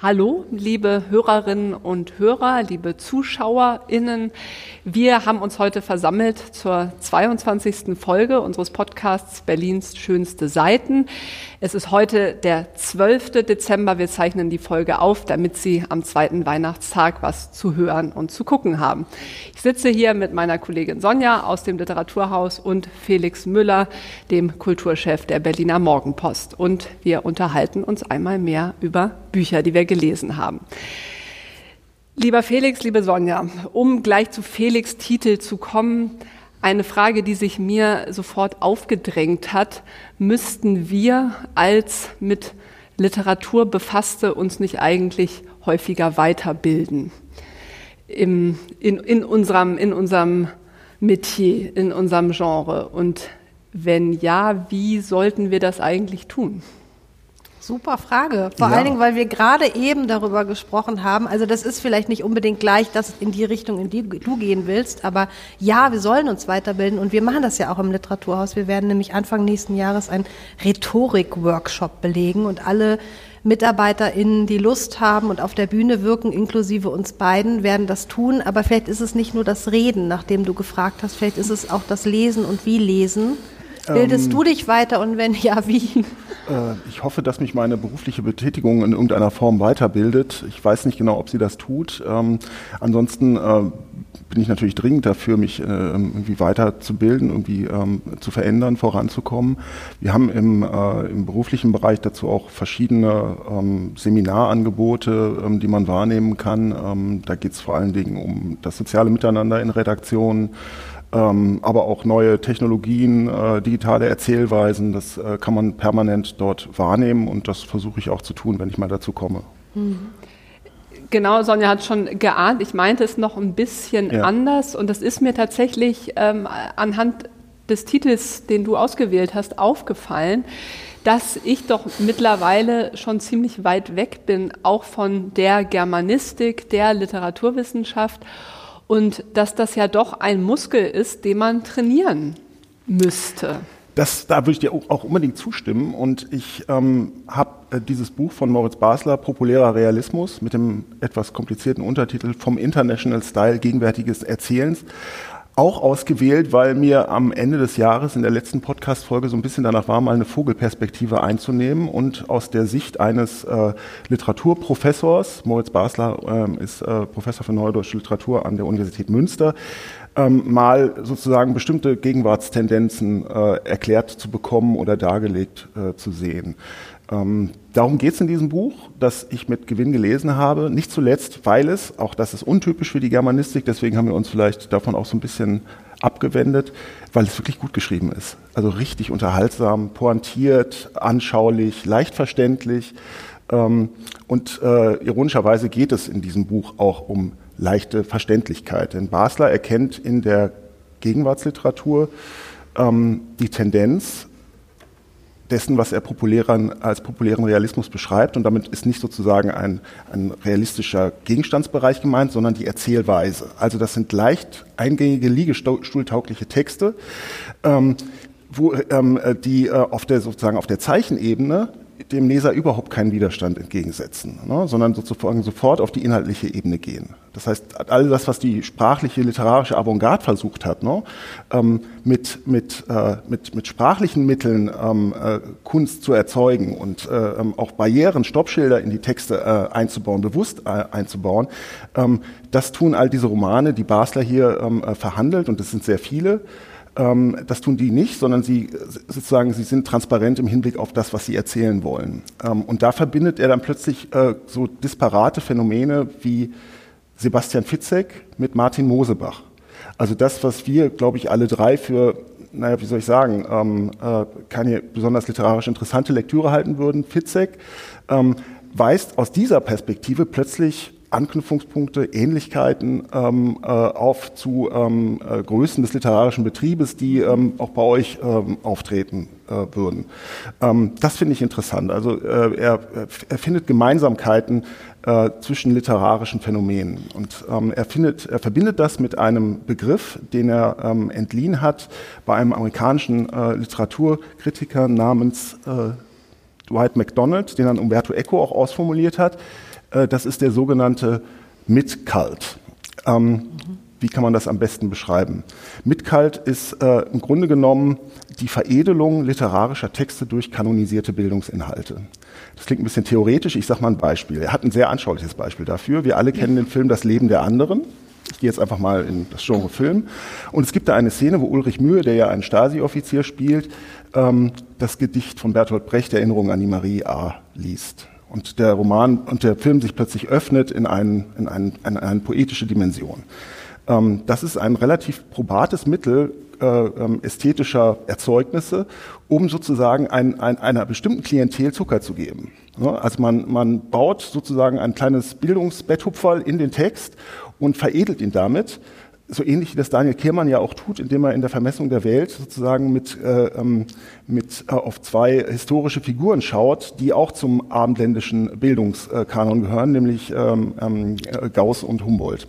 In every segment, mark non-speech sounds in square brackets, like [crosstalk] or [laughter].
Hallo, liebe Hörerinnen und Hörer, liebe ZuschauerInnen. Wir haben uns heute versammelt zur 22. Folge unseres Podcasts Berlins schönste Seiten. Es ist heute der 12. Dezember. Wir zeichnen die Folge auf, damit Sie am zweiten Weihnachtstag was zu hören und zu gucken haben. Ich sitze hier mit meiner Kollegin Sonja aus dem Literaturhaus und Felix Müller, dem Kulturchef der Berliner Morgenpost. Und wir unterhalten uns einmal mehr über Bücher, die wir gelesen haben. Lieber Felix, liebe Sonja, um gleich zu Felix Titel zu kommen, eine Frage, die sich mir sofort aufgedrängt hat, müssten wir als mit Literatur befasste uns nicht eigentlich häufiger weiterbilden? Im, in, in, unserem, in unserem Metier, in unserem Genre. Und wenn ja, wie sollten wir das eigentlich tun? Super Frage. Vor ja. allen Dingen, weil wir gerade eben darüber gesprochen haben. Also das ist vielleicht nicht unbedingt gleich das in die Richtung, in die du gehen willst, aber ja, wir sollen uns weiterbilden und wir machen das ja auch im Literaturhaus. Wir werden nämlich Anfang nächsten Jahres einen Rhetorik-Workshop belegen und alle MitarbeiterInnen, die Lust haben und auf der Bühne wirken, inklusive uns beiden, werden das tun. Aber vielleicht ist es nicht nur das Reden, nachdem du gefragt hast, vielleicht ist es auch das Lesen und wie lesen. Bildest ähm, du dich weiter und wenn ja, wie? Äh, ich hoffe, dass mich meine berufliche Betätigung in irgendeiner Form weiterbildet. Ich weiß nicht genau, ob sie das tut. Ähm, ansonsten äh, bin ich natürlich dringend dafür, mich äh, irgendwie weiterzubilden, irgendwie ähm, zu verändern, voranzukommen. Wir haben im, äh, im beruflichen Bereich dazu auch verschiedene ähm, Seminarangebote, ähm, die man wahrnehmen kann. Ähm, da geht es vor allen Dingen um das soziale Miteinander in Redaktionen ähm, aber auch neue Technologien, äh, digitale Erzählweisen, das äh, kann man permanent dort wahrnehmen und das versuche ich auch zu tun, wenn ich mal dazu komme. Mhm. Genau, Sonja hat schon geahnt, ich meinte es noch ein bisschen ja. anders und das ist mir tatsächlich ähm, anhand des Titels, den du ausgewählt hast, aufgefallen, dass ich doch mittlerweile schon ziemlich weit weg bin, auch von der Germanistik, der Literaturwissenschaft und dass das ja doch ein Muskel ist, den man trainieren müsste. Das, da würde ich dir auch unbedingt zustimmen. Und ich ähm, habe äh, dieses Buch von Moritz Basler, Populärer Realismus, mit dem etwas komplizierten Untertitel Vom International Style gegenwärtiges Erzählens, auch ausgewählt, weil mir am Ende des Jahres in der letzten Podcast-Folge so ein bisschen danach war, mal eine Vogelperspektive einzunehmen und aus der Sicht eines äh, Literaturprofessors, Moritz Basler ähm, ist äh, Professor für Neue Deutsche Literatur an der Universität Münster, ähm, mal sozusagen bestimmte Gegenwartstendenzen äh, erklärt zu bekommen oder dargelegt äh, zu sehen. Ähm, darum geht es in diesem Buch, das ich mit Gewinn gelesen habe. Nicht zuletzt, weil es, auch das ist untypisch für die Germanistik, deswegen haben wir uns vielleicht davon auch so ein bisschen abgewendet, weil es wirklich gut geschrieben ist. Also richtig unterhaltsam, pointiert, anschaulich, leicht verständlich. Ähm, und äh, ironischerweise geht es in diesem Buch auch um leichte Verständlichkeit. Denn Basler erkennt in der Gegenwartsliteratur ähm, die Tendenz, dessen, was er populären, als populären Realismus beschreibt. Und damit ist nicht sozusagen ein, ein realistischer Gegenstandsbereich gemeint, sondern die Erzählweise. Also das sind leicht eingängige, liegestuhltaugliche Texte, ähm, wo, ähm, die äh, auf der sozusagen auf der Zeichenebene dem Leser überhaupt keinen Widerstand entgegensetzen, ne, sondern sozusagen sofort auf die inhaltliche Ebene gehen. Das heißt, all das, was die sprachliche, literarische Avantgarde versucht hat, ne, ähm, mit, mit, äh, mit, mit sprachlichen Mitteln ähm, äh, Kunst zu erzeugen und äh, ähm, auch Barrieren, Stoppschilder in die Texte äh, einzubauen, bewusst äh, einzubauen, ähm, das tun all diese Romane, die Basler hier ähm, äh, verhandelt, und das sind sehr viele, ähm, das tun die nicht, sondern sie sozusagen, sie sind transparent im Hinblick auf das, was sie erzählen wollen. Ähm, und da verbindet er dann plötzlich äh, so disparate Phänomene wie Sebastian Fitzek mit Martin Mosebach. Also das, was wir, glaube ich, alle drei für, naja, wie soll ich sagen, ähm, äh, keine besonders literarisch interessante Lektüre halten würden, Fitzek, ähm, weist aus dieser Perspektive plötzlich Anknüpfungspunkte, Ähnlichkeiten ähm, äh, auf zu ähm, äh, Größen des literarischen Betriebes, die ähm, auch bei euch ähm, auftreten äh, würden. Ähm, das finde ich interessant. Also äh, er, er findet Gemeinsamkeiten äh, zwischen literarischen Phänomenen und ähm, er, findet, er verbindet das mit einem Begriff, den er entliehen hat bei einem amerikanischen äh, Literaturkritiker namens Dwight MacDonald, den dann Umberto Eco auch ausformuliert hat das ist der sogenannte Mid-Cult. Ähm, mhm. Wie kann man das am besten beschreiben? Mid-Cult ist äh, im Grunde genommen die Veredelung literarischer Texte durch kanonisierte Bildungsinhalte. Das klingt ein bisschen theoretisch. Ich sage mal ein Beispiel. Er hat ein sehr anschauliches Beispiel dafür. Wir alle kennen den Film Das Leben der anderen. Ich gehe jetzt einfach mal in das Genre Film. Und es gibt da eine Szene, wo Ulrich Mühe, der ja einen Stasi-Offizier spielt, ähm, das Gedicht von Bertolt Brecht, Erinnerung an die Marie A. liest. Und der Roman und der Film sich plötzlich öffnet in, einen, in, einen, in eine poetische Dimension. Ähm, das ist ein relativ probates Mittel äh, ähm, ästhetischer Erzeugnisse, um sozusagen ein, ein, einer bestimmten Klientel Zucker zu geben. Ne? Also man, man baut sozusagen ein kleines Bildungsbetthupferl in den Text und veredelt ihn damit so ähnlich wie das Daniel Kehrmann ja auch tut, indem er in der Vermessung der Welt sozusagen mit, äh, ähm, mit äh, auf zwei historische Figuren schaut, die auch zum abendländischen Bildungskanon gehören, nämlich ähm, ähm, Gauss und Humboldt.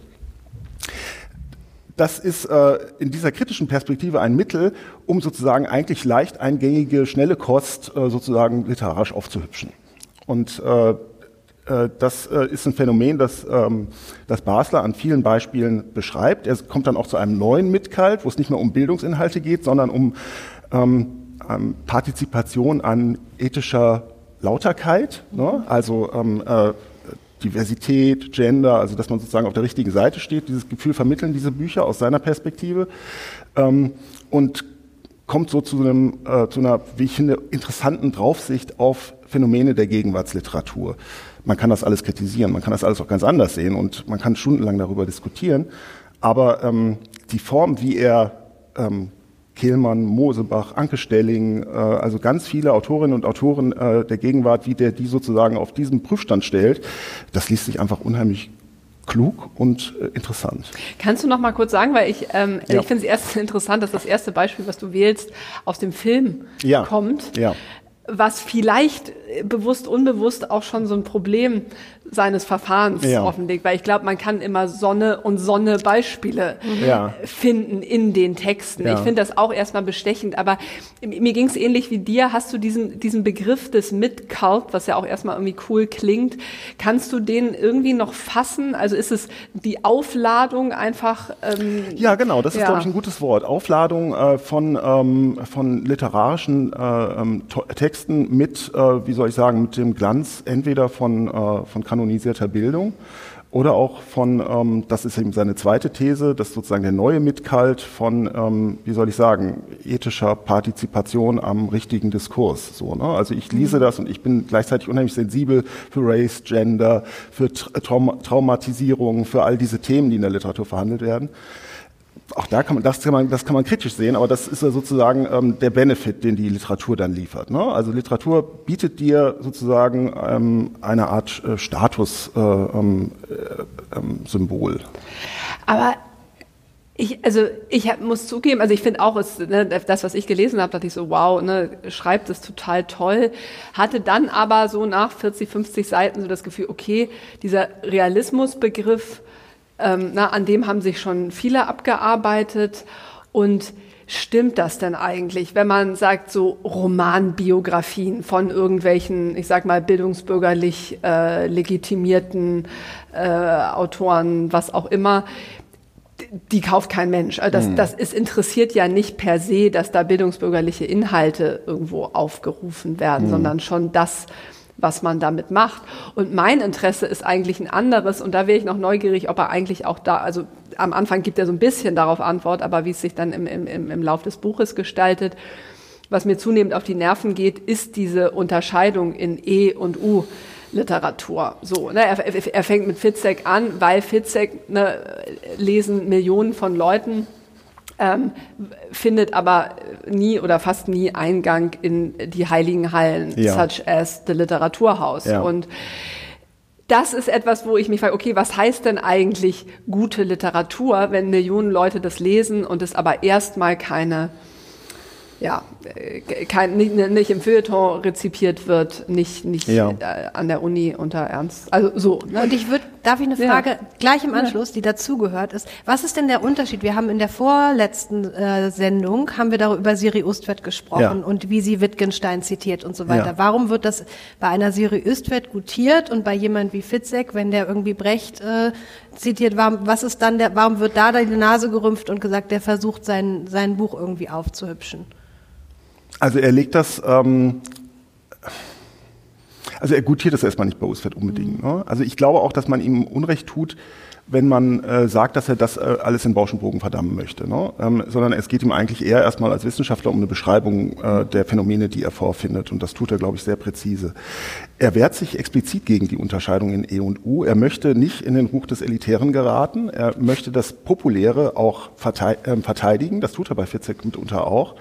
Das ist äh, in dieser kritischen Perspektive ein Mittel, um sozusagen eigentlich leicht eingängige, schnelle Kost äh, sozusagen literarisch aufzuhübschen. Und äh, äh, das äh, ist ein Phänomen, das, ähm, das Basler an vielen Beispielen beschreibt. Er kommt dann auch zu einem neuen Mitkalt, wo es nicht mehr um Bildungsinhalte geht, sondern um ähm, ähm, Partizipation an ethischer Lauterkeit, ne? also ähm, äh, Diversität, Gender, also dass man sozusagen auf der richtigen Seite steht. Dieses Gefühl vermitteln diese Bücher aus seiner Perspektive ähm, und kommt so zu, einem, äh, zu einer, wie ich finde, interessanten Draufsicht auf Phänomene der Gegenwartsliteratur man kann das alles kritisieren, man kann das alles auch ganz anders sehen und man kann stundenlang darüber diskutieren. Aber ähm, die Form, wie er ähm, Kehlmann, Mosebach, Anke Stelling, äh, also ganz viele Autorinnen und Autoren äh, der Gegenwart, wie der die sozusagen auf diesen Prüfstand stellt, das liest sich einfach unheimlich klug und äh, interessant. Kannst du noch mal kurz sagen, weil ich, ähm, ja. ich finde es erst [laughs] interessant, dass das erste Beispiel, was du wählst, aus dem Film ja. kommt. Ja was vielleicht bewusst, unbewusst auch schon so ein Problem seines Verfahrens ja. offenlegt, weil ich glaube, man kann immer Sonne und Sonne Beispiele mhm. ja. finden in den Texten. Ja. Ich finde das auch erstmal bestechend, aber mir ging es ähnlich wie dir. Hast du diesen, diesen Begriff des Mid-Cult, was ja auch erstmal irgendwie cool klingt, kannst du den irgendwie noch fassen? Also ist es die Aufladung einfach? Ähm, ja, genau, das ist, glaube ich, ein gutes Wort. Aufladung äh, von, ähm, von literarischen äh, ähm, Texten mit, äh, wie soll ich sagen, mit dem Glanz entweder von, äh, von kanonisierter Bildung oder auch von, ähm, das ist eben seine zweite These, dass sozusagen der neue Mitkalt von, ähm, wie soll ich sagen, ethischer Partizipation am richtigen Diskurs. So, ne? Also ich lese mhm. das und ich bin gleichzeitig unheimlich sensibel für Race, Gender, für Traum Traumatisierung, für all diese Themen, die in der Literatur verhandelt werden auch da kann man das, kann man, das kann man kritisch sehen, aber das ist ja sozusagen ähm, der Benefit, den die Literatur dann liefert. Ne? Also Literatur bietet dir sozusagen ähm, eine Art äh, Statussymbol. Äh, ähm, äh, ähm, aber ich, also ich hab, muss zugeben, also ich finde auch, es, ne, das, was ich gelesen habe, dachte ich so, wow, ne, schreibt es total toll. Hatte dann aber so nach 40, 50 Seiten so das Gefühl, okay, dieser Realismusbegriff, ähm, na, an dem haben sich schon viele abgearbeitet. Und stimmt das denn eigentlich, wenn man sagt, so Romanbiografien von irgendwelchen, ich sag mal, bildungsbürgerlich äh, legitimierten äh, Autoren, was auch immer, die kauft kein Mensch. Also das, mhm. das ist interessiert ja nicht per se, dass da bildungsbürgerliche Inhalte irgendwo aufgerufen werden, mhm. sondern schon das, was man damit macht. Und mein Interesse ist eigentlich ein anderes und da wäre ich noch neugierig, ob er eigentlich auch da, also am Anfang gibt er so ein bisschen darauf Antwort, aber wie es sich dann im, im, im Lauf des Buches gestaltet, was mir zunehmend auf die Nerven geht, ist diese Unterscheidung in E und U. Literatur. So, ne, er, er fängt mit Fitzek an, weil Fitzek ne, lesen Millionen von Leuten ähm, findet aber nie oder fast nie Eingang in die heiligen Hallen, ja. such as the Literaturhaus. Ja. Und das ist etwas, wo ich mich frage, okay, was heißt denn eigentlich gute Literatur, wenn Millionen Leute das lesen und es aber erstmal keine ja, äh, kein, nicht, nicht im Feuilleton rezipiert wird, nicht, nicht ja. äh, an der Uni unter Ernst. Also so. Ne? Und ich würde, darf ich eine Frage ja. gleich im Anschluss, die dazugehört ist. Was ist denn der Unterschied? Wir haben in der vorletzten äh, Sendung haben wir darüber über Siri Ustvedt gesprochen ja. und wie sie Wittgenstein zitiert und so weiter. Warum wird das bei einer Siri Ustvedt gutiert und bei jemand wie Fitzek, wenn der irgendwie Brecht äh, zitiert, warum, was ist dann der, warum wird da die Nase gerümpft und gesagt, der versucht sein, sein Buch irgendwie aufzuhübschen? Also er legt das, ähm, also er gutiert das erstmal nicht bei Usfeld unbedingt. Mhm. Ne? Also ich glaube auch, dass man ihm Unrecht tut, wenn man äh, sagt, dass er das äh, alles in Bauschenbogen verdammen möchte, ne? ähm, sondern es geht ihm eigentlich eher erstmal als Wissenschaftler um eine Beschreibung äh, der Phänomene, die er vorfindet und das tut er, glaube ich, sehr präzise. Er wehrt sich explizit gegen die Unterscheidung in E und U. Er möchte nicht in den Ruch des Elitären geraten. Er möchte das Populäre auch ähm, verteidigen. Das tut er bei Fitzek mitunter auch.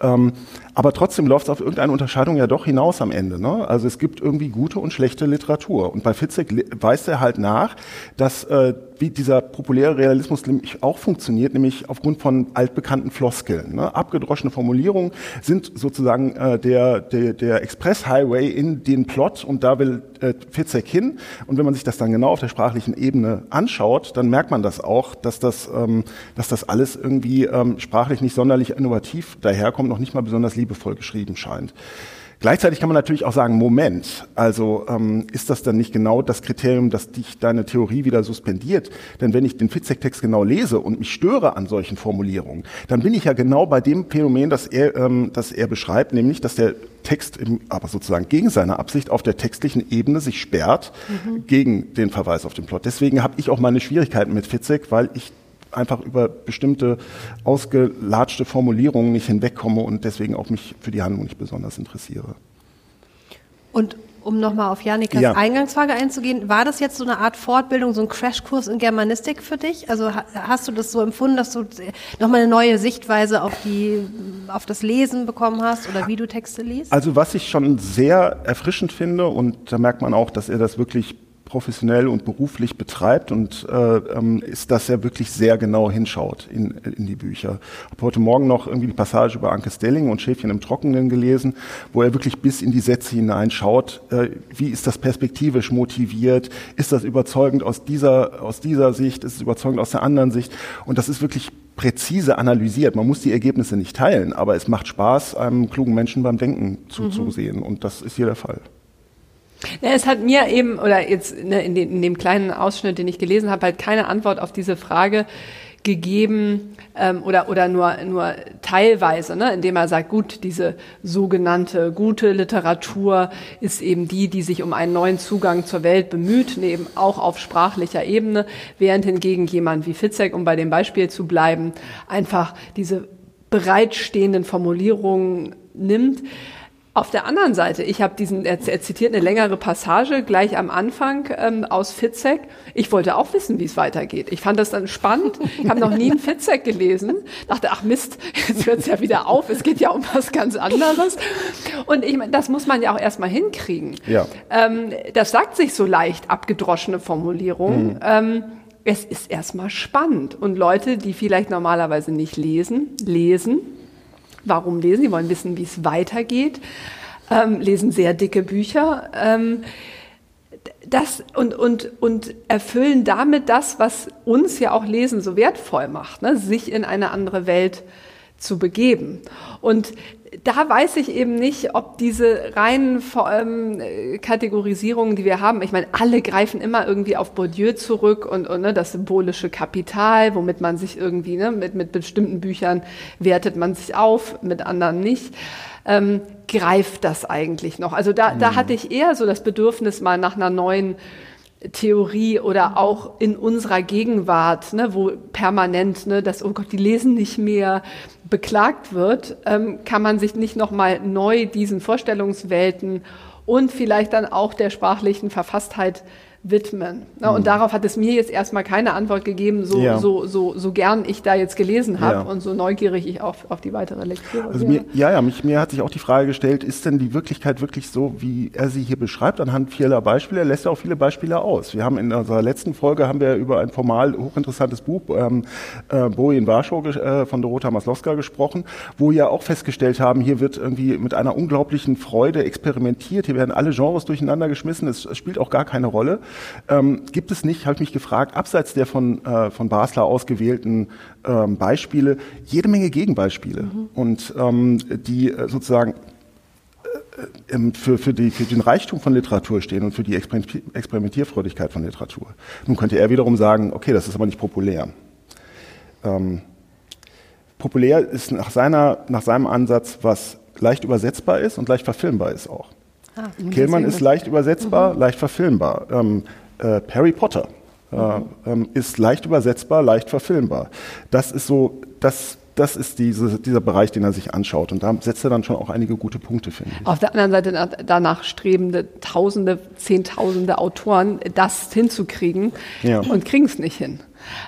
Ähm, aber trotzdem läuft es auf irgendeine Unterscheidung ja doch hinaus am Ende. Ne? Also es gibt irgendwie gute und schlechte Literatur. Und bei Fitzek weist er halt nach, dass äh, wie dieser populäre Realismus nämlich auch funktioniert, nämlich aufgrund von altbekannten Floskeln. Ne? Abgedroschene Formulierungen sind sozusagen äh, der, der, der Express-Highway in den Plot und da will äh, Fitzek hin. Und wenn man sich das dann genau auf der sprachlichen Ebene anschaut, dann merkt man das auch, dass das, ähm, dass das alles irgendwie ähm, sprachlich nicht sonderlich innovativ daherkommt, noch nicht mal besonders liebevoll geschrieben scheint. Gleichzeitig kann man natürlich auch sagen, Moment, also ähm, ist das dann nicht genau das Kriterium, das dich deine Theorie wieder suspendiert? Denn wenn ich den Fitzek-Text genau lese und mich störe an solchen Formulierungen, dann bin ich ja genau bei dem Phänomen, das er, ähm, das er beschreibt, nämlich, dass der Text, im, aber sozusagen gegen seine Absicht auf der textlichen Ebene sich sperrt mhm. gegen den Verweis auf den Plot. Deswegen habe ich auch meine Schwierigkeiten mit Fitzek, weil ich einfach über bestimmte ausgelatschte Formulierungen nicht hinwegkomme und deswegen auch mich für die Handlung nicht besonders interessiere. Und um nochmal auf Janikas ja. Eingangsfrage einzugehen, war das jetzt so eine Art Fortbildung, so ein Crashkurs in Germanistik für dich? Also hast du das so empfunden, dass du nochmal eine neue Sichtweise auf, die, auf das Lesen bekommen hast oder wie du Texte liest? Also was ich schon sehr erfrischend finde und da merkt man auch, dass er das wirklich professionell und beruflich betreibt und äh, ähm, ist, dass er wirklich sehr genau hinschaut in, in die Bücher. Ich habe heute Morgen noch irgendwie die Passage über Anke Stelling und Schäfchen im Trockenen gelesen, wo er wirklich bis in die Sätze hineinschaut. Äh, wie ist das perspektivisch motiviert? Ist das überzeugend aus dieser, aus dieser Sicht? Ist es überzeugend aus der anderen Sicht? Und das ist wirklich präzise analysiert. Man muss die Ergebnisse nicht teilen, aber es macht Spaß, einem klugen Menschen beim Denken zuzusehen. Mhm. Und das ist hier der Fall. Ja, es hat mir eben, oder jetzt ne, in, den, in, dem kleinen Ausschnitt, den ich gelesen habe, halt keine Antwort auf diese Frage gegeben ähm, oder, oder nur, nur teilweise, ne, indem er sagt, gut, diese sogenannte gute Literatur ist eben die, die sich um einen neuen Zugang zur Welt bemüht, eben auch auf sprachlicher Ebene, während hingegen jemand wie Fitzek, um bei dem Beispiel zu bleiben, einfach diese bereitstehenden Formulierungen nimmt. Auf der anderen Seite, ich habe diesen, er, er, zitiert eine längere Passage gleich am Anfang ähm, aus Fitzek. Ich wollte auch wissen, wie es weitergeht. Ich fand das dann spannend. Ich habe noch nie einen Fitzek gelesen. Dachte, ach Mist, jetzt hört es ja wieder auf. Es geht ja um was ganz anderes. Und ich meine, das muss man ja auch erstmal hinkriegen. Ja. Ähm, das sagt sich so leicht, abgedroschene Formulierung. Mhm. Ähm, es ist erstmal spannend. Und Leute, die vielleicht normalerweise nicht lesen, lesen Warum lesen? Sie wollen wissen, wie es weitergeht, ähm, lesen sehr dicke Bücher. Ähm, das und, und, und erfüllen damit das, was uns ja auch Lesen so wertvoll macht, ne? sich in eine andere Welt zu begeben. Und da weiß ich eben nicht, ob diese reinen ähm, Kategorisierungen, die wir haben, ich meine, alle greifen immer irgendwie auf Bourdieu zurück und, und ne, das symbolische Kapital, womit man sich irgendwie, ne, mit, mit bestimmten Büchern wertet man sich auf, mit anderen nicht. Ähm, greift das eigentlich noch? Also da, da hatte ich eher so das Bedürfnis mal nach einer neuen Theorie oder auch in unserer Gegenwart, ne, wo permanent ne, das, oh Gott, die lesen nicht mehr, beklagt wird, ähm, kann man sich nicht nochmal neu diesen Vorstellungswelten und vielleicht dann auch der sprachlichen Verfasstheit widmen. Na, und mhm. darauf hat es mir jetzt erstmal keine Antwort gegeben, so, ja. so, so, so gern ich da jetzt gelesen habe ja. und so neugierig ich auf, auf die weitere Lektüre also mir, Ja, ja, mich, mir hat sich auch die Frage gestellt, ist denn die Wirklichkeit wirklich so, wie er sie hier beschreibt, anhand vieler Beispiele? Er lässt ja auch viele Beispiele aus. Wir haben in unserer letzten Folge haben wir über ein formal hochinteressantes Buch, ähm, äh, Bowie in Warschau äh, von Dorota Maslowska gesprochen, wo wir ja auch festgestellt haben, hier wird irgendwie mit einer unglaublichen Freude experimentiert, hier werden alle Genres durcheinander geschmissen, es, es spielt auch gar keine Rolle ähm, gibt es nicht, habe ich mich gefragt, abseits der von, äh, von Basler ausgewählten ähm, Beispiele, jede Menge Gegenbeispiele. Mhm. Und ähm, die äh, sozusagen äh, ähm, für, für, die, für den Reichtum von Literatur stehen und für die Experimentierfreudigkeit von Literatur. Nun könnte er wiederum sagen, okay, das ist aber nicht populär. Ähm, populär ist nach, seiner, nach seinem Ansatz, was leicht übersetzbar ist und leicht verfilmbar ist auch. Ah, Kehlmann ist leicht übersetzbar, mhm. leicht verfilmbar. Ähm, äh, Harry Potter äh, ähm, ist leicht übersetzbar, leicht verfilmbar. Das ist so, das das ist diese, dieser Bereich, den er sich anschaut. Und da setzt er dann schon auch einige gute Punkte, finde ich. Auf der anderen Seite danach strebende Tausende, Zehntausende Autoren, das hinzukriegen ja. und kriegen es nicht hin.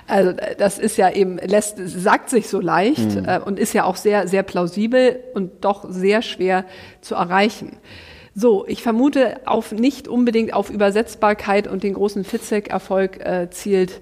Also das ist ja eben, lässt, sagt sich so leicht mhm. äh, und ist ja auch sehr, sehr plausibel und doch sehr schwer zu erreichen. So, ich vermute, auf nicht unbedingt auf Übersetzbarkeit und den großen Fitzek-Erfolg äh, zielt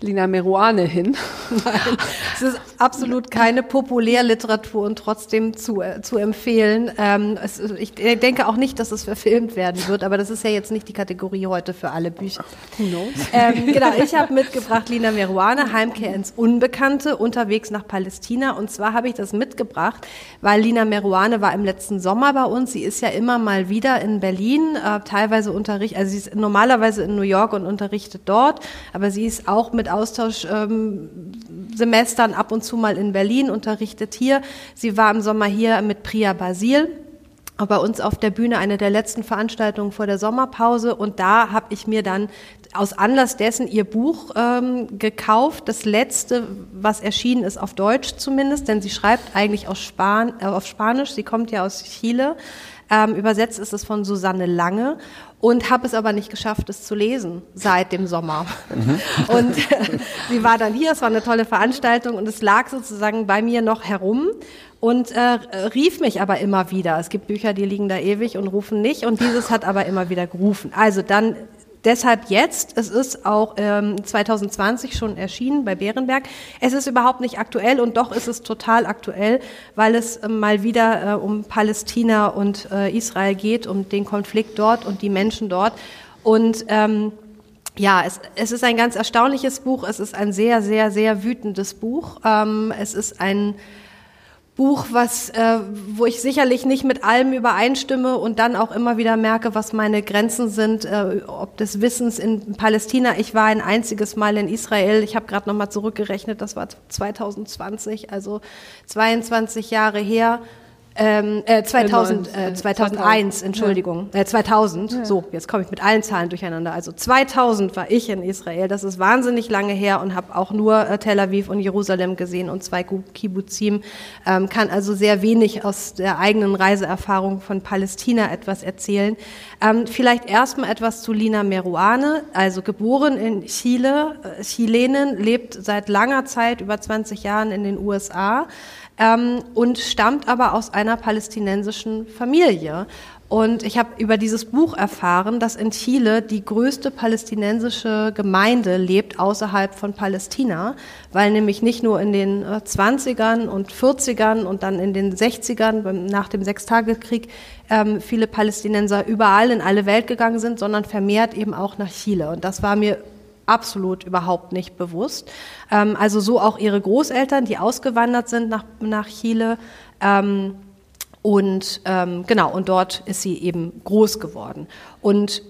Lina Meruane hin. [laughs] Nein, es ist absolut keine Populärliteratur und trotzdem zu, äh, zu empfehlen. Ähm, es, ich denke auch nicht, dass es verfilmt werden wird, aber das ist ja jetzt nicht die Kategorie heute für alle Bücher. Who knows? Ähm, genau, ich habe mitgebracht Lina Meruane, Heimkehr ins Unbekannte, unterwegs nach Palästina. Und zwar habe ich das mitgebracht, weil Lina Meruane war im letzten Sommer bei uns. Sie ist ja immer mal wieder in Berlin, äh, teilweise unterrichtet, also sie ist normalerweise in New York und unterrichtet dort, aber sie ist auch mit Austauschsemestern ähm, ab und zu mal in Berlin, unterrichtet hier. Sie war im Sommer hier mit Priya Basil bei uns auf der Bühne eine der letzten Veranstaltungen vor der Sommerpause und da habe ich mir dann aus Anlass dessen ihr Buch ähm, gekauft, das letzte, was erschienen ist auf Deutsch zumindest, denn sie schreibt eigentlich aus Span äh, auf Spanisch, sie kommt ja aus Chile. Ähm, übersetzt ist es von Susanne Lange und habe es aber nicht geschafft, es zu lesen seit dem Sommer. Mhm. Und [laughs] sie war dann hier, es war eine tolle Veranstaltung und es lag sozusagen bei mir noch herum und äh, rief mich aber immer wieder. Es gibt Bücher, die liegen da ewig und rufen nicht und dieses hat aber immer wieder gerufen. Also dann Deshalb jetzt, es ist auch ähm, 2020 schon erschienen bei Bärenberg. Es ist überhaupt nicht aktuell und doch ist es total aktuell, weil es äh, mal wieder äh, um Palästina und äh, Israel geht, um den Konflikt dort und die Menschen dort. Und ähm, ja, es, es ist ein ganz erstaunliches Buch. Es ist ein sehr, sehr, sehr wütendes Buch. Ähm, es ist ein Buch, was, äh, wo ich sicherlich nicht mit allem übereinstimme und dann auch immer wieder merke, was meine Grenzen sind, äh, ob des Wissens in Palästina. Ich war ein einziges Mal in Israel. Ich habe gerade noch mal zurückgerechnet, das war 2020, also 22 Jahre her. Ähm, äh, 2000, äh, 2001, Entschuldigung, ja. äh, 2000. Ja. So, jetzt komme ich mit allen Zahlen durcheinander. Also 2000 war ich in Israel. Das ist wahnsinnig lange her und habe auch nur äh, Tel Aviv und Jerusalem gesehen und zwei Kibbuzim. Ähm, kann also sehr wenig aus der eigenen Reiseerfahrung von Palästina etwas erzählen. Ähm, vielleicht erstmal etwas zu Lina Meruane, also geboren in Chile, äh, Chilenin, lebt seit langer Zeit, über 20 Jahren in den USA ähm, und stammt aber aus einer palästinensischen Familie. Und ich habe über dieses Buch erfahren, dass in Chile die größte palästinensische Gemeinde lebt außerhalb von Palästina, weil nämlich nicht nur in den 20ern äh, und 40ern und dann in den 60ern nach dem Sechstagekrieg ähm, viele Palästinenser überall in alle Welt gegangen sind, sondern vermehrt eben auch nach Chile. Und das war mir absolut überhaupt nicht bewusst. Ähm, also so auch ihre Großeltern, die ausgewandert sind nach, nach Chile. Ähm, und ähm, genau, und dort ist sie eben groß geworden. Und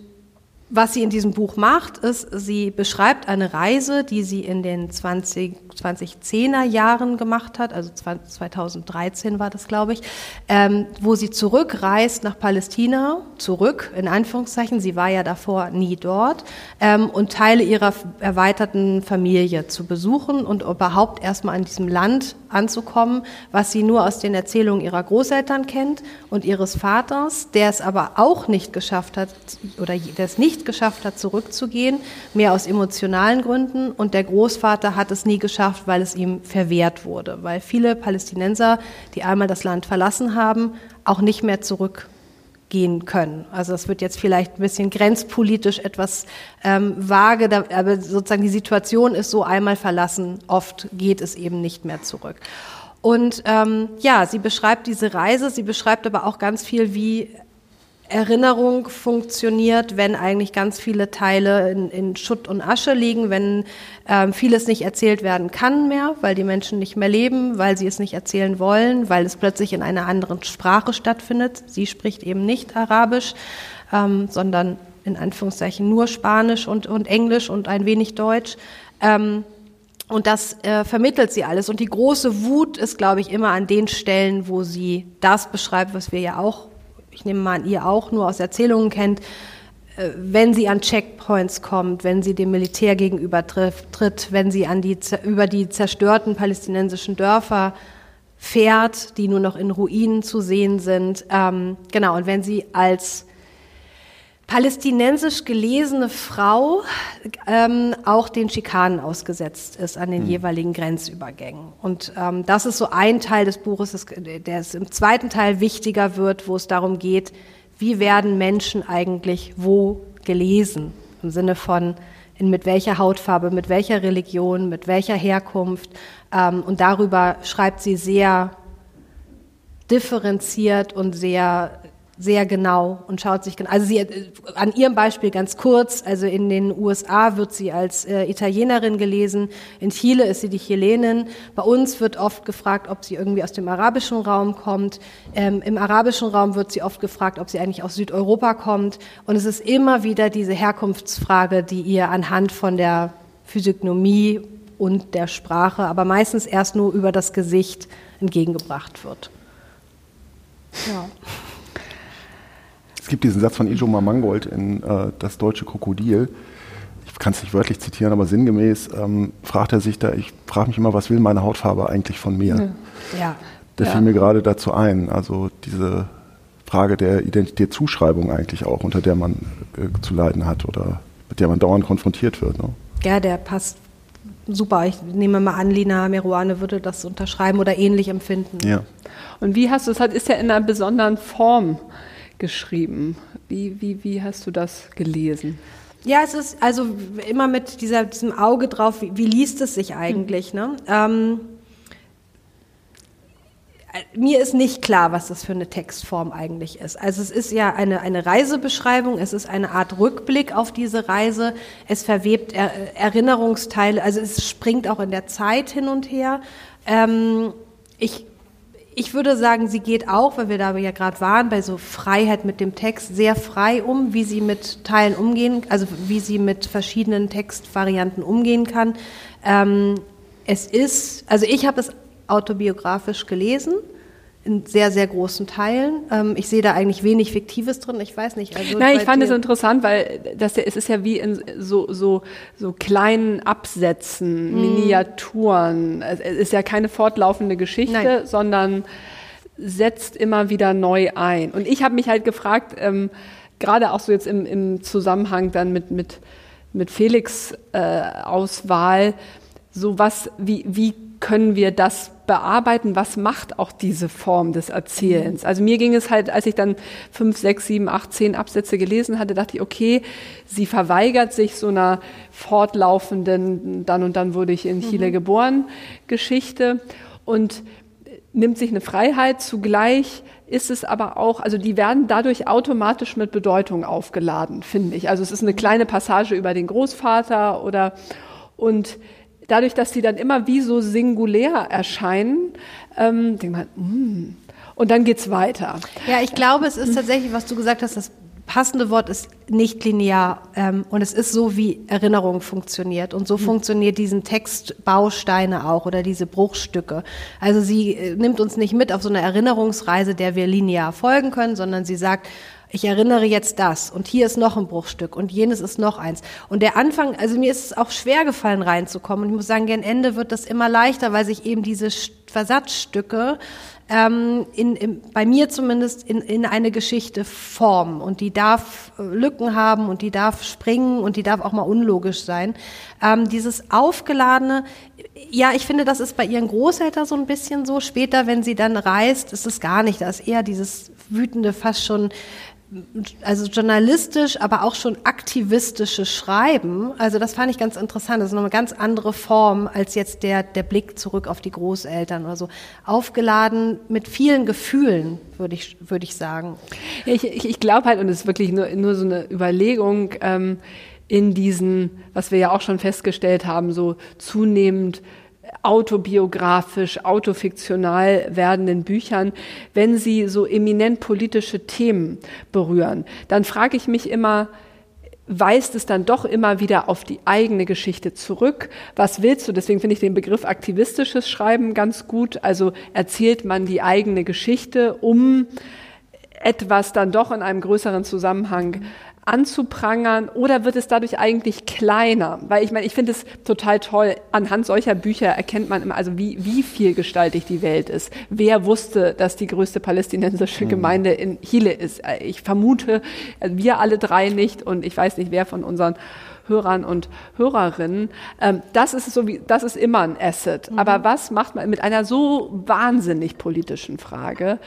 was sie in diesem Buch macht, ist, sie beschreibt eine Reise, die sie in den 20, 2010er Jahren gemacht hat, also 2013 war das, glaube ich, ähm, wo sie zurückreist nach Palästina, zurück, in Anführungszeichen, sie war ja davor nie dort, ähm, und Teile ihrer erweiterten Familie zu besuchen und überhaupt erstmal an diesem Land anzukommen, was sie nur aus den Erzählungen ihrer Großeltern kennt und ihres Vaters, der es aber auch nicht geschafft hat, oder der es nicht nicht geschafft hat, zurückzugehen, mehr aus emotionalen Gründen. Und der Großvater hat es nie geschafft, weil es ihm verwehrt wurde, weil viele Palästinenser, die einmal das Land verlassen haben, auch nicht mehr zurück gehen können. Also das wird jetzt vielleicht ein bisschen grenzpolitisch etwas ähm, vage, da, aber sozusagen die Situation ist so einmal verlassen, oft geht es eben nicht mehr zurück. Und ähm, ja, sie beschreibt diese Reise, sie beschreibt aber auch ganz viel, wie Erinnerung funktioniert, wenn eigentlich ganz viele Teile in, in Schutt und Asche liegen, wenn ähm, vieles nicht erzählt werden kann mehr, weil die Menschen nicht mehr leben, weil sie es nicht erzählen wollen, weil es plötzlich in einer anderen Sprache stattfindet. Sie spricht eben nicht Arabisch, ähm, sondern in Anführungszeichen nur Spanisch und, und Englisch und ein wenig Deutsch. Ähm, und das äh, vermittelt sie alles. Und die große Wut ist, glaube ich, immer an den Stellen, wo sie das beschreibt, was wir ja auch ich nehme mal an, ihr auch nur aus Erzählungen kennt, äh, wenn sie an Checkpoints kommt, wenn sie dem Militär gegenüber tritt, wenn sie an die, über die zerstörten palästinensischen Dörfer fährt, die nur noch in Ruinen zu sehen sind. Ähm, genau, und wenn sie als palästinensisch gelesene Frau ähm, auch den Schikanen ausgesetzt ist an den mhm. jeweiligen Grenzübergängen. Und ähm, das ist so ein Teil des Buches, das, der es im zweiten Teil wichtiger wird, wo es darum geht, wie werden Menschen eigentlich wo gelesen? Im Sinne von, in mit welcher Hautfarbe, mit welcher Religion, mit welcher Herkunft. Ähm, und darüber schreibt sie sehr differenziert und sehr sehr genau und schaut sich genau. Also sie äh, an ihrem Beispiel ganz kurz. Also in den USA wird sie als äh, Italienerin gelesen. In Chile ist sie die Chilenin. Bei uns wird oft gefragt, ob sie irgendwie aus dem arabischen Raum kommt. Ähm, Im arabischen Raum wird sie oft gefragt, ob sie eigentlich aus Südeuropa kommt. Und es ist immer wieder diese Herkunftsfrage, die ihr anhand von der Physiognomie und der Sprache, aber meistens erst nur über das Gesicht entgegengebracht wird. Ja. Es gibt diesen Satz von Ijoma Mangold in äh, Das deutsche Krokodil. Ich kann es nicht wörtlich zitieren, aber sinngemäß ähm, fragt er sich da, ich frage mich immer, was will meine Hautfarbe eigentlich von mir? Ja. Der ja. fiel mir gerade dazu ein. Also diese Frage der Identitätszuschreibung eigentlich auch, unter der man äh, zu leiden hat oder mit der man dauernd konfrontiert wird. Ne? Ja, der passt super. Ich nehme mal an, Lina Meruane würde das unterschreiben oder ähnlich empfinden. Ja. Und wie hast du es? Ist ja in einer besonderen Form geschrieben. Wie, wie, wie hast du das gelesen? Ja, es ist also immer mit dieser, diesem Auge drauf, wie, wie liest es sich eigentlich. Mhm. Ne? Ähm, mir ist nicht klar, was das für eine Textform eigentlich ist. Also es ist ja eine, eine Reisebeschreibung, es ist eine Art Rückblick auf diese Reise, es verwebt er, Erinnerungsteile, also es springt auch in der Zeit hin und her. Ähm, ich ich würde sagen, sie geht auch, weil wir da ja gerade waren, bei so Freiheit mit dem Text sehr frei um, wie sie mit Teilen umgehen, also wie sie mit verschiedenen Textvarianten umgehen kann. Ähm, es ist, also ich habe es autobiografisch gelesen in sehr, sehr großen Teilen. Ähm, ich sehe da eigentlich wenig Fiktives drin. Ich weiß nicht. Also Nein, ich fand es interessant, weil das, es ist ja wie in so, so, so kleinen Absätzen, hm. Miniaturen. Es ist ja keine fortlaufende Geschichte, Nein. sondern setzt immer wieder neu ein. Und ich habe mich halt gefragt, ähm, gerade auch so jetzt im, im Zusammenhang dann mit, mit, mit Felix äh, Auswahl, so was, wie, wie können wir das bearbeiten, was macht auch diese Form des Erzählens. Also mir ging es halt, als ich dann fünf, sechs, sieben, acht, zehn Absätze gelesen hatte, dachte ich, okay, sie verweigert sich so einer fortlaufenden, dann und dann wurde ich in Chile mhm. geboren, Geschichte und nimmt sich eine Freiheit. Zugleich ist es aber auch, also die werden dadurch automatisch mit Bedeutung aufgeladen, finde ich. Also es ist eine kleine Passage über den Großvater oder und dadurch, dass sie dann immer wie so singulär erscheinen, ähm, denkt man, mm. und dann geht's weiter. Ja, ich glaube, es ist tatsächlich, was du gesagt hast, das passende Wort ist nicht linear ähm, und es ist so, wie Erinnerung funktioniert und so mhm. funktioniert diesen Textbausteine auch oder diese Bruchstücke. Also sie äh, nimmt uns nicht mit auf so eine Erinnerungsreise, der wir linear folgen können, sondern sie sagt, ich erinnere jetzt das und hier ist noch ein Bruchstück und jenes ist noch eins. Und der Anfang, also mir ist es auch schwer gefallen reinzukommen und ich muss sagen, gegen Ende wird das immer leichter, weil sich eben diese Versatzstücke ähm, in, in, bei mir zumindest in, in eine Geschichte formen und die darf äh, Lücken haben und die darf springen und die darf auch mal unlogisch sein. Ähm, dieses aufgeladene, ja, ich finde, das ist bei ihren Großeltern so ein bisschen so. Später, wenn sie dann reist, ist es gar nicht. Da ist eher dieses wütende, fast schon also journalistisch, aber auch schon aktivistische Schreiben. Also das fand ich ganz interessant. Das ist noch eine ganz andere Form als jetzt der, der Blick zurück auf die Großeltern oder so. Aufgeladen mit vielen Gefühlen, würde ich, würde ich sagen. ich ich, ich glaube halt, und es ist wirklich nur, nur so eine Überlegung, ähm, in diesen, was wir ja auch schon festgestellt haben, so zunehmend autobiografisch, autofiktional werdenden Büchern, wenn sie so eminent politische Themen berühren, dann frage ich mich immer, weist es dann doch immer wieder auf die eigene Geschichte zurück. Was willst du? Deswegen finde ich den Begriff aktivistisches Schreiben ganz gut. Also erzählt man die eigene Geschichte, um etwas dann doch in einem größeren Zusammenhang anzuprangern oder wird es dadurch eigentlich kleiner? Weil ich meine, ich finde es total toll, anhand solcher Bücher erkennt man immer, also wie, wie vielgestaltig die Welt ist. Wer wusste, dass die größte palästinensische mhm. Gemeinde in Chile ist? Ich vermute, wir alle drei nicht und ich weiß nicht, wer von unseren Hörern und Hörerinnen. Ähm, das ist so wie, das ist immer ein Asset. Mhm. Aber was macht man mit einer so wahnsinnig politischen Frage?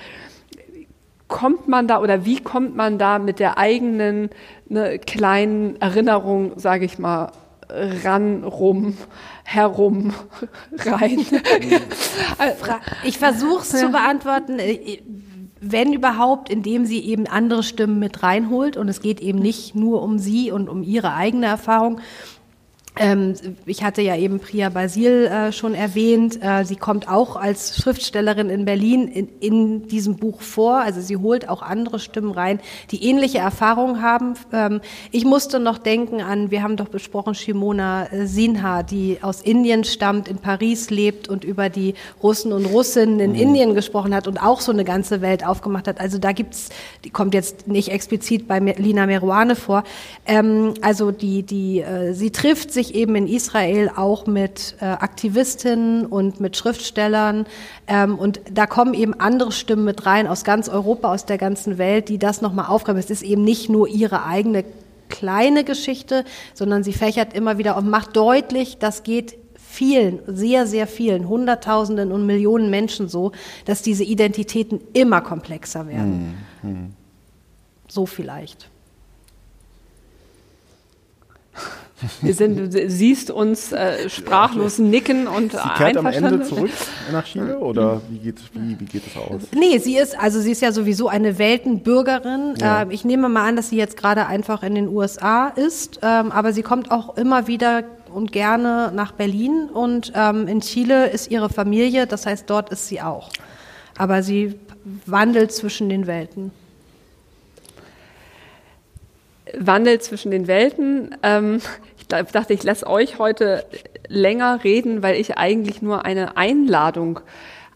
Kommt man da oder wie kommt man da mit der eigenen ne, kleinen Erinnerung, sage ich mal, ran, rum, herum, [laughs] rein? [laughs] ich versuche es ja. zu beantworten. Äh, wenn überhaupt, indem sie eben andere Stimmen mit reinholt. Und es geht eben nicht nur um sie und um ihre eigene Erfahrung, ich hatte ja eben Priya Basil äh, schon erwähnt. Äh, sie kommt auch als Schriftstellerin in Berlin in, in, diesem Buch vor. Also sie holt auch andere Stimmen rein, die ähnliche Erfahrungen haben. Ähm, ich musste noch denken an, wir haben doch besprochen, Shimona äh, Sinha, die aus Indien stammt, in Paris lebt und über die Russen und Russinnen in mhm. Indien gesprochen hat und auch so eine ganze Welt aufgemacht hat. Also da gibt's, die kommt jetzt nicht explizit bei Lina Meruane vor. Ähm, also die, die, sie trifft sich sich eben in Israel auch mit äh, Aktivistinnen und mit Schriftstellern. Ähm, und da kommen eben andere Stimmen mit rein aus ganz Europa, aus der ganzen Welt, die das nochmal aufgreifen. Es ist eben nicht nur ihre eigene kleine Geschichte, sondern sie fächert immer wieder und macht deutlich, das geht vielen, sehr, sehr vielen, Hunderttausenden und Millionen Menschen so, dass diese Identitäten immer komplexer werden. Hm, So vielleicht. Wir sind, du siehst uns äh, sprachlos nicken und sie kehrt am Ende zurück nach Chile oder wie geht, wie, wie geht es aus? Nee, sie ist, also sie ist ja sowieso eine Weltenbürgerin. Ja. Ähm, ich nehme mal an, dass sie jetzt gerade einfach in den USA ist, ähm, aber sie kommt auch immer wieder und gerne nach Berlin und ähm, in Chile ist ihre Familie, das heißt, dort ist sie auch. Aber sie wandelt zwischen den Welten. Wandel zwischen den Welten. Ähm, ich dachte, ich lasse euch heute länger reden, weil ich eigentlich nur eine Einladung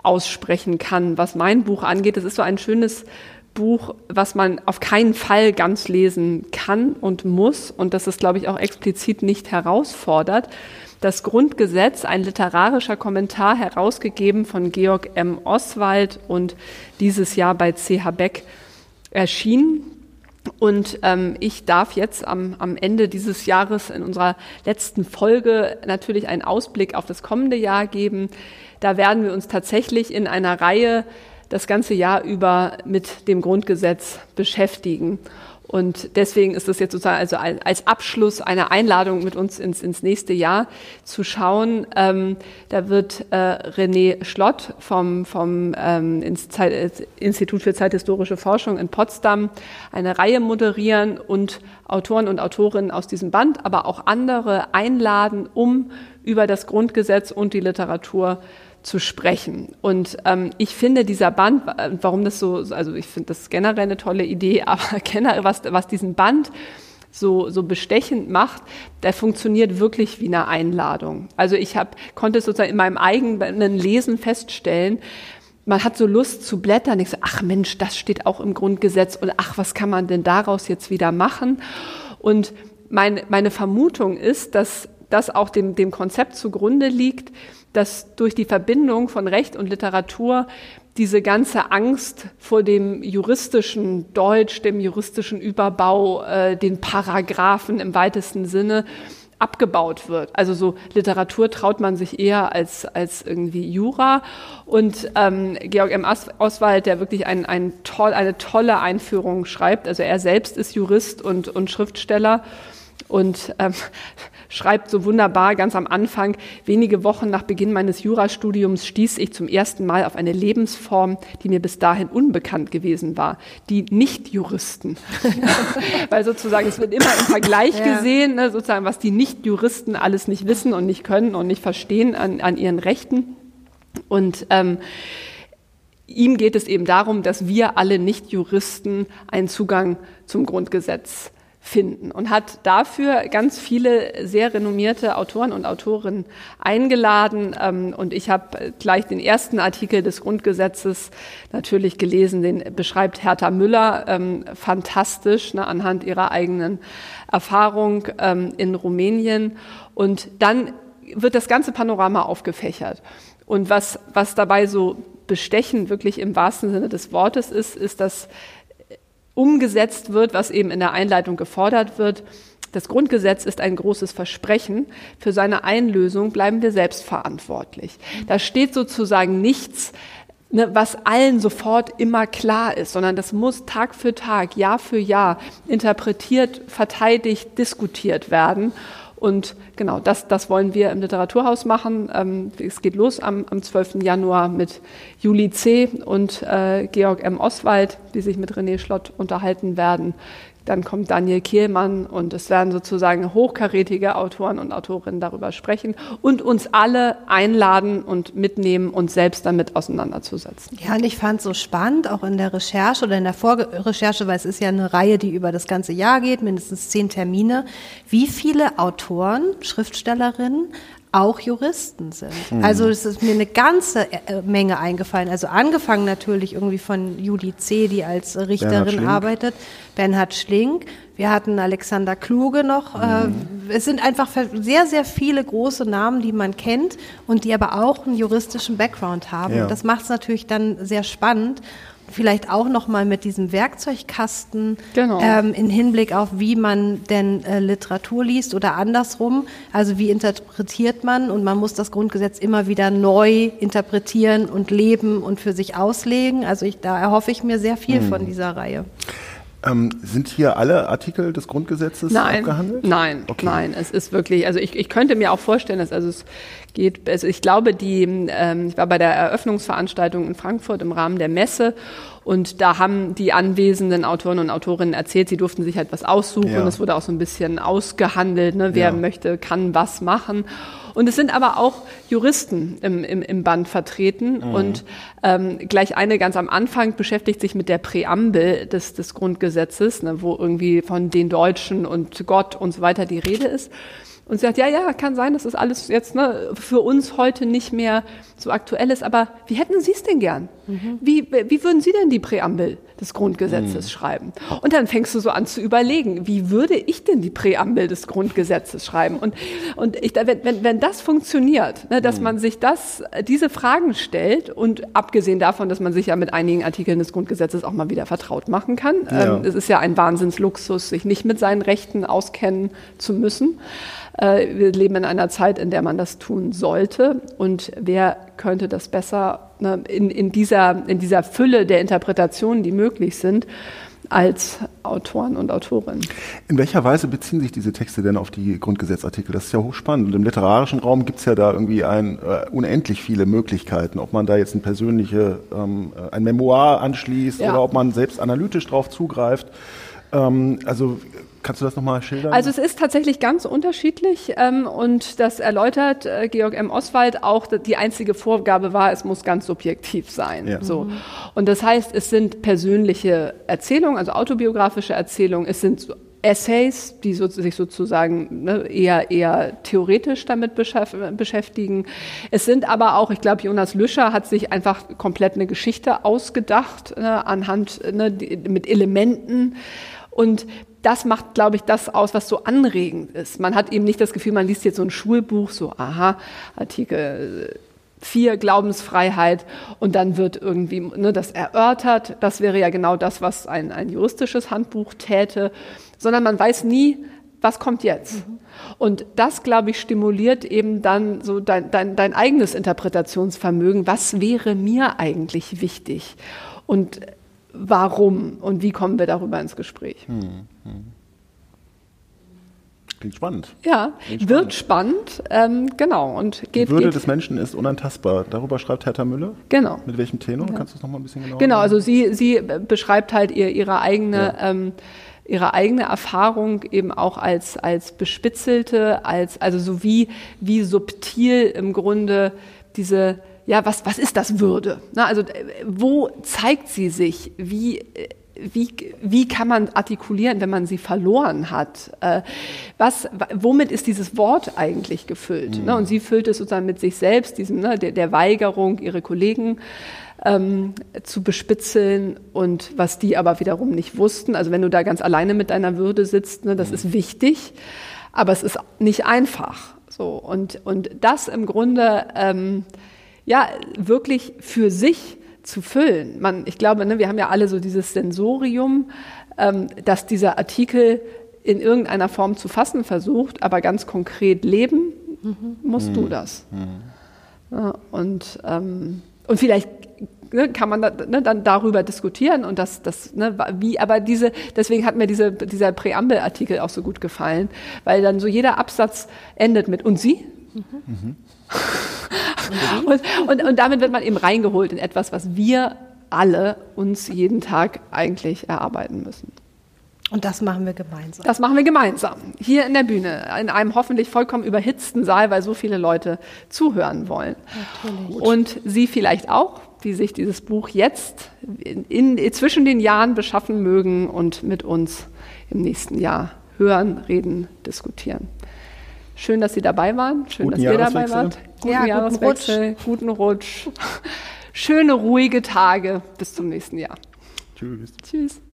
aussprechen kann, was mein Buch angeht. Es ist so ein schönes Buch, was man auf keinen Fall ganz lesen kann und muss und das es, glaube ich, auch explizit nicht herausfordert. Das Grundgesetz, ein literarischer Kommentar, herausgegeben von Georg M. Oswald und dieses Jahr bei CH Beck erschienen. Und ähm, ich darf jetzt am, am Ende dieses Jahres in unserer letzten Folge natürlich einen Ausblick auf das kommende Jahr geben. Da werden wir uns tatsächlich in einer Reihe das ganze Jahr über mit dem Grundgesetz beschäftigen. Und deswegen ist es jetzt sozusagen also als Abschluss eine Einladung mit uns ins, ins nächste Jahr zu schauen. Ähm, da wird äh, René Schlott vom, vom ähm, Institut für zeithistorische Forschung in Potsdam eine Reihe moderieren und Autoren und Autorinnen aus diesem Band, aber auch andere einladen, um über das Grundgesetz und die Literatur zu sprechen. Und ähm, ich finde dieser Band, warum das so, also ich finde das generell eine tolle Idee, [laughs] aber generell, was, was diesen Band so, so bestechend macht, der funktioniert wirklich wie eine Einladung. Also ich hab, konnte sozusagen in meinem eigenen Lesen feststellen, man hat so Lust zu blättern. Ich so, ach Mensch, das steht auch im Grundgesetz und ach, was kann man denn daraus jetzt wieder machen? Und meine, meine Vermutung ist, dass das auch dem, dem Konzept zugrunde liegt, dass durch die Verbindung von Recht und Literatur diese ganze Angst vor dem juristischen Deutsch, dem juristischen Überbau, äh, den Paragraphen im weitesten Sinne abgebaut wird. Also so Literatur traut man sich eher als, als irgendwie Jura. Und ähm, Georg M. Oswald, der wirklich ein, ein toll, eine tolle Einführung schreibt, also er selbst ist Jurist und, und Schriftsteller und ähm, [laughs] schreibt so wunderbar ganz am Anfang, wenige Wochen nach Beginn meines Jurastudiums stieß ich zum ersten Mal auf eine Lebensform, die mir bis dahin unbekannt gewesen war, die Nicht-Juristen. [laughs] Weil sozusagen es wird immer im Vergleich [laughs] ja. gesehen, ne, sozusagen, was die Nicht-Juristen alles nicht wissen und nicht können und nicht verstehen an, an ihren Rechten. Und ähm, ihm geht es eben darum, dass wir alle Nicht-Juristen einen Zugang zum Grundgesetz finden und hat dafür ganz viele sehr renommierte Autoren und Autorinnen eingeladen. Ähm, und ich habe gleich den ersten Artikel des Grundgesetzes natürlich gelesen, den beschreibt Hertha Müller ähm, fantastisch ne, anhand ihrer eigenen Erfahrung ähm, in Rumänien. Und dann wird das ganze Panorama aufgefächert. Und was, was dabei so bestechend wirklich im wahrsten Sinne des Wortes ist, ist, dass umgesetzt wird, was eben in der Einleitung gefordert wird. Das Grundgesetz ist ein großes Versprechen. Für seine Einlösung bleiben wir selbst verantwortlich. Da steht sozusagen nichts, ne, was allen sofort immer klar ist, sondern das muss Tag für Tag, Jahr für Jahr interpretiert, verteidigt, diskutiert werden. Und genau, das, das wollen wir im Literaturhaus machen. Ähm, es geht los am, am 12. Januar mit Juli C. und äh, Georg M. Oswald, die sich mit René Schlott unterhalten werden. Dann kommt Daniel Kehlmann und es werden sozusagen hochkarätige Autoren und Autorinnen darüber sprechen und uns alle einladen und mitnehmen, uns selbst damit auseinanderzusetzen. Ja, und ich fand es so spannend, auch in der Recherche oder in der Vorrecherche, weil es ist ja eine Reihe, die über das ganze Jahr geht, mindestens zehn Termine, wie viele Autoren, Schriftstellerinnen auch Juristen sind. Mhm. Also es ist mir eine ganze äh, Menge eingefallen. Also angefangen natürlich irgendwie von Judy C., die als Richterin arbeitet, Bernhard Schlink. Wir hatten Alexander Kluge noch. Mhm. Es sind einfach sehr, sehr viele große Namen, die man kennt und die aber auch einen juristischen Background haben. Ja. Das macht es natürlich dann sehr spannend vielleicht auch noch mal mit diesem Werkzeugkasten genau. ähm, in Hinblick auf, wie man denn äh, Literatur liest oder andersrum. Also wie interpretiert man und man muss das Grundgesetz immer wieder neu interpretieren und leben und für sich auslegen. Also ich, da erhoffe ich mir sehr viel hm. von dieser Reihe. Ähm, sind hier alle Artikel des Grundgesetzes nein, abgehandelt? Nein, okay. nein, es ist wirklich, also ich, ich könnte mir auch vorstellen, dass also es geht, also ich glaube, die, ähm, ich war bei der Eröffnungsveranstaltung in Frankfurt im Rahmen der Messe und da haben die anwesenden Autoren und Autorinnen erzählt, sie durften sich halt was aussuchen. Ja. Es wurde auch so ein bisschen ausgehandelt, ne, wer ja. möchte, kann was machen. Und es sind aber auch Juristen im, im, im Band vertreten. Mhm. Und ähm, gleich eine ganz am Anfang beschäftigt sich mit der Präambel des, des Grundgesetzes, ne, wo irgendwie von den Deutschen und Gott und so weiter die Rede ist. Und sie sagt, ja, ja, kann sein, dass das alles jetzt ne, für uns heute nicht mehr so aktuell ist, aber wie hätten Sie es denn gern? Mhm. Wie, wie würden Sie denn die Präambel des Grundgesetzes mhm. schreiben? Und dann fängst du so an zu überlegen, wie würde ich denn die Präambel des Grundgesetzes schreiben? Und, und ich, wenn, wenn, wenn das funktioniert, ne, dass mhm. man sich das, diese Fragen stellt und abgesehen davon, dass man sich ja mit einigen Artikeln des Grundgesetzes auch mal wieder vertraut machen kann, ja. ähm, es ist ja ein Wahnsinnsluxus, sich nicht mit seinen Rechten auskennen zu müssen. Äh, wir leben in einer Zeit, in der man das tun sollte. Und wer könnte das besser ne, in, in, dieser, in dieser Fülle der Interpretationen, die möglich sind, als Autoren und Autorinnen. In welcher Weise beziehen sich diese Texte denn auf die Grundgesetzartikel? Das ist ja hochspannend. Und im literarischen Raum gibt es ja da irgendwie ein, äh, unendlich viele Möglichkeiten, ob man da jetzt ein persönliche, ähm, ein Memoir anschließt ja. oder ob man selbst analytisch drauf zugreift. Ähm, also Kannst du das nochmal schildern? Also es ist tatsächlich ganz unterschiedlich ähm, und das erläutert äh, Georg M. Oswald auch, die einzige Vorgabe war, es muss ganz subjektiv sein. Ja. So. Und das heißt, es sind persönliche Erzählungen, also autobiografische Erzählungen, es sind Essays, die so, sich sozusagen ne, eher, eher theoretisch damit beschäftigen. Es sind aber auch, ich glaube, Jonas Lüscher hat sich einfach komplett eine Geschichte ausgedacht, ne, anhand ne, die, mit Elementen. Und das macht, glaube ich, das aus, was so anregend ist. Man hat eben nicht das Gefühl, man liest jetzt so ein Schulbuch, so, aha, Artikel 4, Glaubensfreiheit, und dann wird irgendwie ne, das erörtert. Das wäre ja genau das, was ein, ein juristisches Handbuch täte sondern man weiß nie, was kommt jetzt. Mhm. Und das, glaube ich, stimuliert eben dann so dein, dein, dein eigenes Interpretationsvermögen. Was wäre mir eigentlich wichtig? Und warum? Und wie kommen wir darüber ins Gespräch? Hm, hm. Klingt spannend. Ja, Klingt wird spannend, spannend ähm, genau. Und geht, Die Würde geht. des Menschen ist unantastbar. Darüber schreibt Hertha Müller. Genau. Mit welchem Tenor? Ja. Kannst du es nochmal ein bisschen genauer Genau, also sie, sie beschreibt halt ihr, ihre eigene ja. ähm, ihre eigene Erfahrung eben auch als, als bespitzelte, als, also so wie, wie subtil im Grunde diese, ja, was, was ist das Würde? Na, also, wo zeigt sie sich? Wie, wie, wie kann man artikulieren, wenn man sie verloren hat? Äh, was, womit ist dieses Wort eigentlich gefüllt? Mhm. Und sie füllt es sozusagen mit sich selbst, diesem, ne, der, der Weigerung, ihre Kollegen ähm, zu bespitzeln und was die aber wiederum nicht wussten. Also wenn du da ganz alleine mit deiner Würde sitzt, ne, das mhm. ist wichtig, aber es ist nicht einfach. So und und das im Grunde ähm, ja wirklich für sich zu füllen. Man, ich glaube, ne, wir haben ja alle so dieses Sensorium, ähm, dass dieser Artikel in irgendeiner Form zu fassen versucht, aber ganz konkret leben mhm. musst mhm. du das. Mhm. Ja, und, ähm, und vielleicht ne, kann man da, ne, dann darüber diskutieren und das, das, ne, wie, aber diese, deswegen hat mir diese, dieser Präambelartikel auch so gut gefallen, weil dann so jeder Absatz endet mit und sie? [laughs] Und, und, und damit wird man eben reingeholt in etwas, was wir alle uns jeden Tag eigentlich erarbeiten müssen. Und das machen wir gemeinsam. Das machen wir gemeinsam. Hier in der Bühne, in einem hoffentlich vollkommen überhitzten Saal, weil so viele Leute zuhören wollen. Natürlich. Und Sie vielleicht auch die sich dieses Buch jetzt in, in, zwischen den Jahren beschaffen mögen und mit uns im nächsten Jahr hören, reden, diskutieren. Schön, dass Sie dabei waren. Schön, guten dass ihr dabei wart. Guten ja, Jahreswechsel, guten Rutsch. Guten Rutsch. Schöne, ruhige Tage. Bis zum nächsten Jahr. Tschüss. Tschüss.